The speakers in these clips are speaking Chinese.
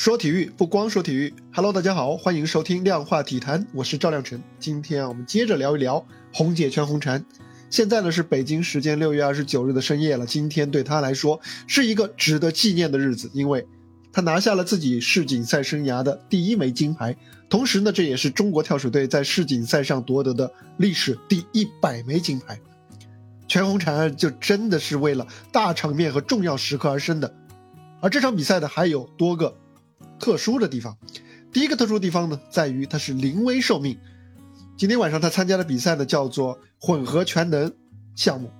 说体育不光说体育，Hello，大家好，欢迎收听量化体坛，我是赵亮晨。今天啊，我们接着聊一聊红姐全红婵。现在呢是北京时间六月二十九日的深夜了，今天对她来说是一个值得纪念的日子，因为她拿下了自己世锦赛生涯的第一枚金牌，同时呢，这也是中国跳水队在世锦赛上夺得的历史第一百枚金牌。全红婵就真的是为了大场面和重要时刻而生的，而这场比赛呢还有多个。特殊的地方，第一个特殊的地方呢，在于它是临危受命。今天晚上他参加的比赛呢，叫做混合全能项目。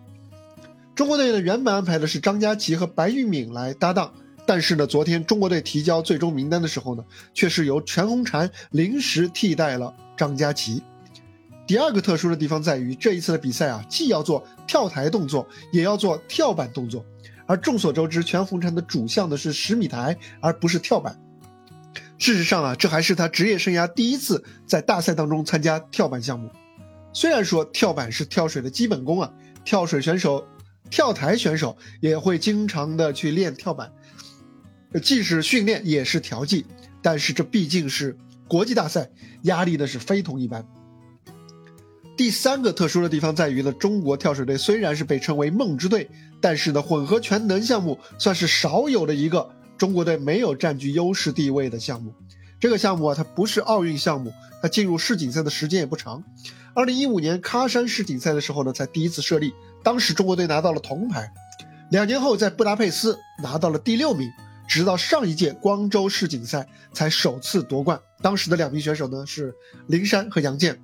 中国队呢原本安排的是张家齐和白玉敏来搭档，但是呢，昨天中国队提交最终名单的时候呢，却是由全红婵临时替代了张家齐。第二个特殊的地方在于，这一次的比赛啊，既要做跳台动作，也要做跳板动作。而众所周知，全红婵的主项呢是十米台，而不是跳板。事实上啊，这还是他职业生涯第一次在大赛当中参加跳板项目。虽然说跳板是跳水的基本功啊，跳水选手、跳台选手也会经常的去练跳板，既是训练也是调剂。但是这毕竟是国际大赛，压力呢是非同一般。第三个特殊的地方在于呢，中国跳水队虽然是被称为“梦之队”，但是呢，混合全能项目算是少有的一个。中国队没有占据优势地位的项目，这个项目啊，它不是奥运项目，它进入世锦赛的时间也不长。二零一五年喀山世锦赛的时候呢，才第一次设立，当时中国队拿到了铜牌。两年后在布达佩斯拿到了第六名，直到上一届光州世锦赛才首次夺冠。当时的两名选手呢是林珊和杨健。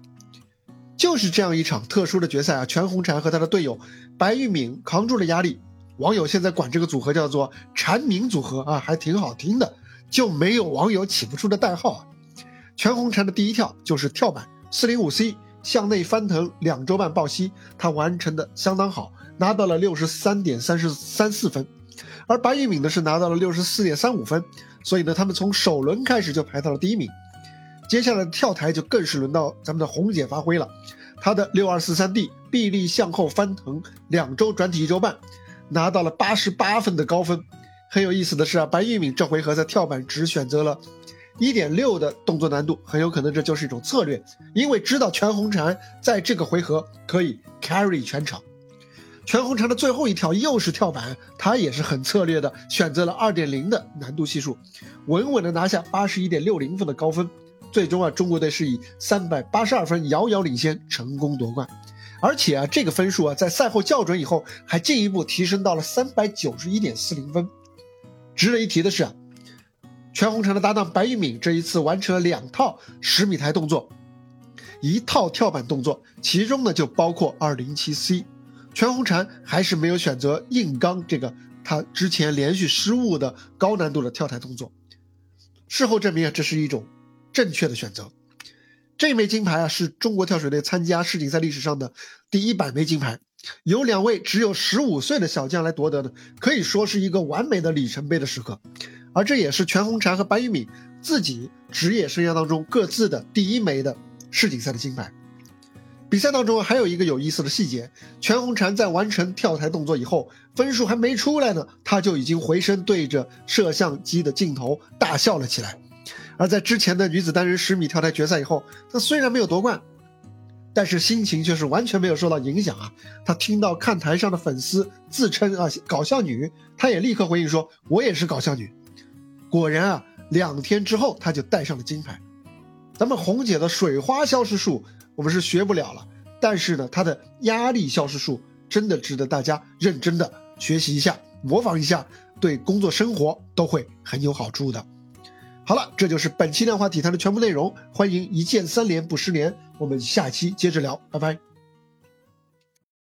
就是这样一场特殊的决赛啊，全红婵和他的队友白玉敏扛住了压力。网友现在管这个组合叫做“蝉鸣组合”啊，还挺好听的，就没有网友起不出的代号啊。全红婵的第一跳就是跳板四零五 C 向内翻腾两周半抱膝，她完成的相当好，拿到了六十三点三十三四分，而白玉敏呢是拿到了六十四点三五分，所以呢他们从首轮开始就排到了第一名。接下来的跳台就更是轮到咱们的红姐发挥了，她的六二四三 D 臂力向后翻腾两周转体一周半。拿到了八十八分的高分，很有意思的是啊，白玉敏这回合在跳板只选择了一点六的动作难度，很有可能这就是一种策略，因为知道全红婵在这个回合可以 carry 全场。全红婵的最后一跳又是跳板，她也是很策略的，选择了二点零的难度系数，稳稳的拿下八十一点六零分的高分。最终啊，中国队是以三百八十二分遥遥领先，成功夺冠。而且啊，这个分数啊，在赛后校准以后，还进一步提升到了三百九十一点四零分。值得一提的是啊，全红婵的搭档白玉敏这一次完成了两套十米台动作，一套跳板动作，其中呢就包括二零七 C。全红婵还是没有选择硬刚这个他之前连续失误的高难度的跳台动作。事后证明啊，这是一种正确的选择。这枚金牌啊，是中国跳水队参加世锦赛历史上的第一百枚金牌，由两位只有十五岁的小将来夺得的，可以说是一个完美的里程碑的时刻。而这也是全红婵和白玉敏自己职业生涯当中各自的第一枚的世锦赛的金牌。比赛当中还有一个有意思的细节，全红婵在完成跳台动作以后，分数还没出来呢，她就已经回身对着摄像机的镜头大笑了起来。而在之前的女子单人十米跳台决赛以后，她虽然没有夺冠，但是心情却是完全没有受到影响啊！她听到看台上的粉丝自称啊搞笑女，她也立刻回应说：“我也是搞笑女。”果然啊，两天之后她就带上了金牌。咱们红姐的水花消失术我们是学不了了，但是呢，她的压力消失术真的值得大家认真的学习一下、模仿一下，对工作生活都会很有好处的。好了，这就是本期量化体坛的全部内容。欢迎一键三连不失联，我们下期接着聊，拜拜。